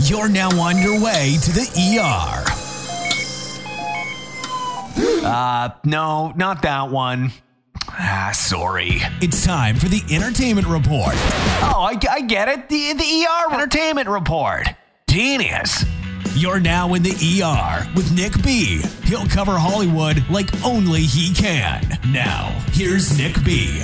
You're now on your way to the ER. Uh, no, not that one. Ah, sorry. It's time for the Entertainment Report. Oh, I, I get it. The, the ER Entertainment Report. Genius. You're now in the ER with Nick B. He'll cover Hollywood like only he can. Now, here's Nick B.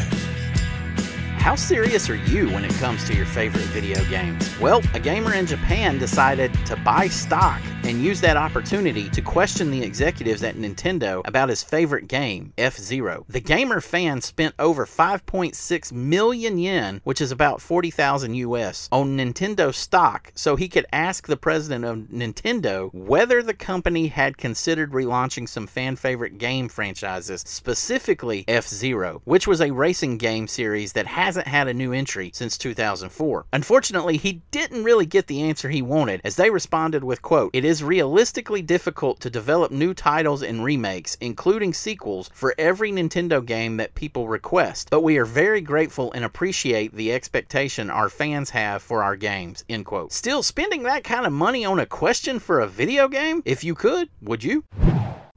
How serious are you when it comes to your favorite video games? Well, a gamer in Japan decided to buy stock and use that opportunity to question the executives at Nintendo about his favorite game, F Zero. The gamer fan spent over 5.6 million yen, which is about 40,000 US, on Nintendo stock so he could ask the president of Nintendo whether the company had considered relaunching some fan favorite game franchises, specifically F Zero, which was a racing game series that hasn't had a new entry since 2004. Unfortunately, he didn't really get the answer he wanted, as they responded with, quote, It is realistically difficult to develop new titles and remakes, including sequels, for every Nintendo game that people request, but we are very grateful and appreciate the expectation our fans have for our games, end quote. Still, spending that kind of money on a question for a video game? If you could, would you?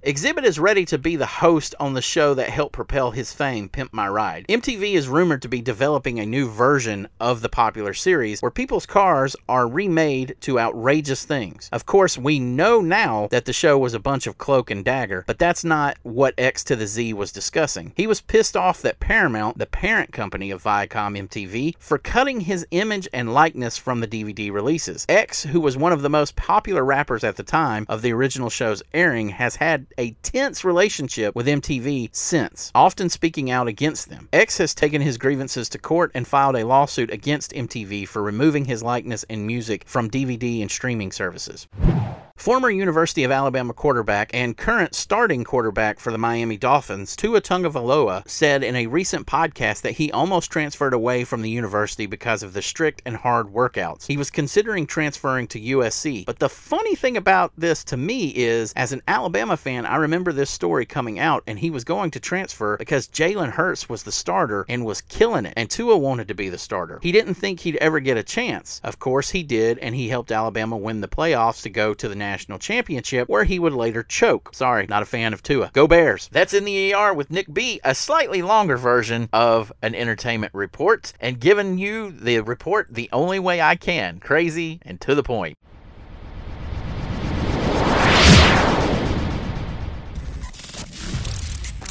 Xzibit is ready to be the host on the show that helped propel his fame, Pimp My Ride. MTV is rumored to be developing a new version of the popular series where people's cars are remade to outrageous things. Of course, we know now that the show was a bunch of cloak and dagger, but that's not what X to the Z was discussing. He was pissed off that Paramount, the parent company of Viacom MTV, for cutting his image and likeness from the DVD releases. X, who was one of the most popular rappers at the time of the original show's airing, has had a tense relationship with MTV since, often speaking out against them. X has taken his grievances to court and filed a lawsuit against MTV for removing his likeness and music from DVD and streaming services. Former University of Alabama quarterback and current starting quarterback for the Miami Dolphins, Tua Tagovailoa, said in a recent podcast that he almost transferred away from the university because of the strict and hard workouts. He was considering transferring to USC. But the funny thing about this to me is, as an Alabama fan, I remember this story coming out, and he was going to transfer because Jalen Hurts was the starter and was killing it, and Tua wanted to be the starter. He didn't think he'd ever get a chance. Of course, he did, and he helped Alabama win the playoffs to go to the national championship, where he would later choke. Sorry, not a fan of Tua. Go Bears. That's in the ER with Nick B, a slightly longer version of an entertainment report, and giving you the report the only way I can crazy and to the point.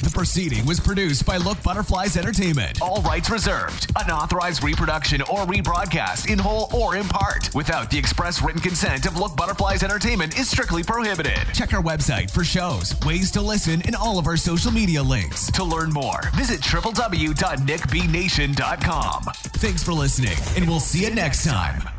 The proceeding was produced by Look Butterflies Entertainment. All rights reserved. Unauthorized reproduction or rebroadcast in whole or in part without the express written consent of Look Butterflies Entertainment is strictly prohibited. Check our website for shows, ways to listen, and all of our social media links. To learn more, visit www.nickbnation.com. Thanks for listening, and we'll see you next time.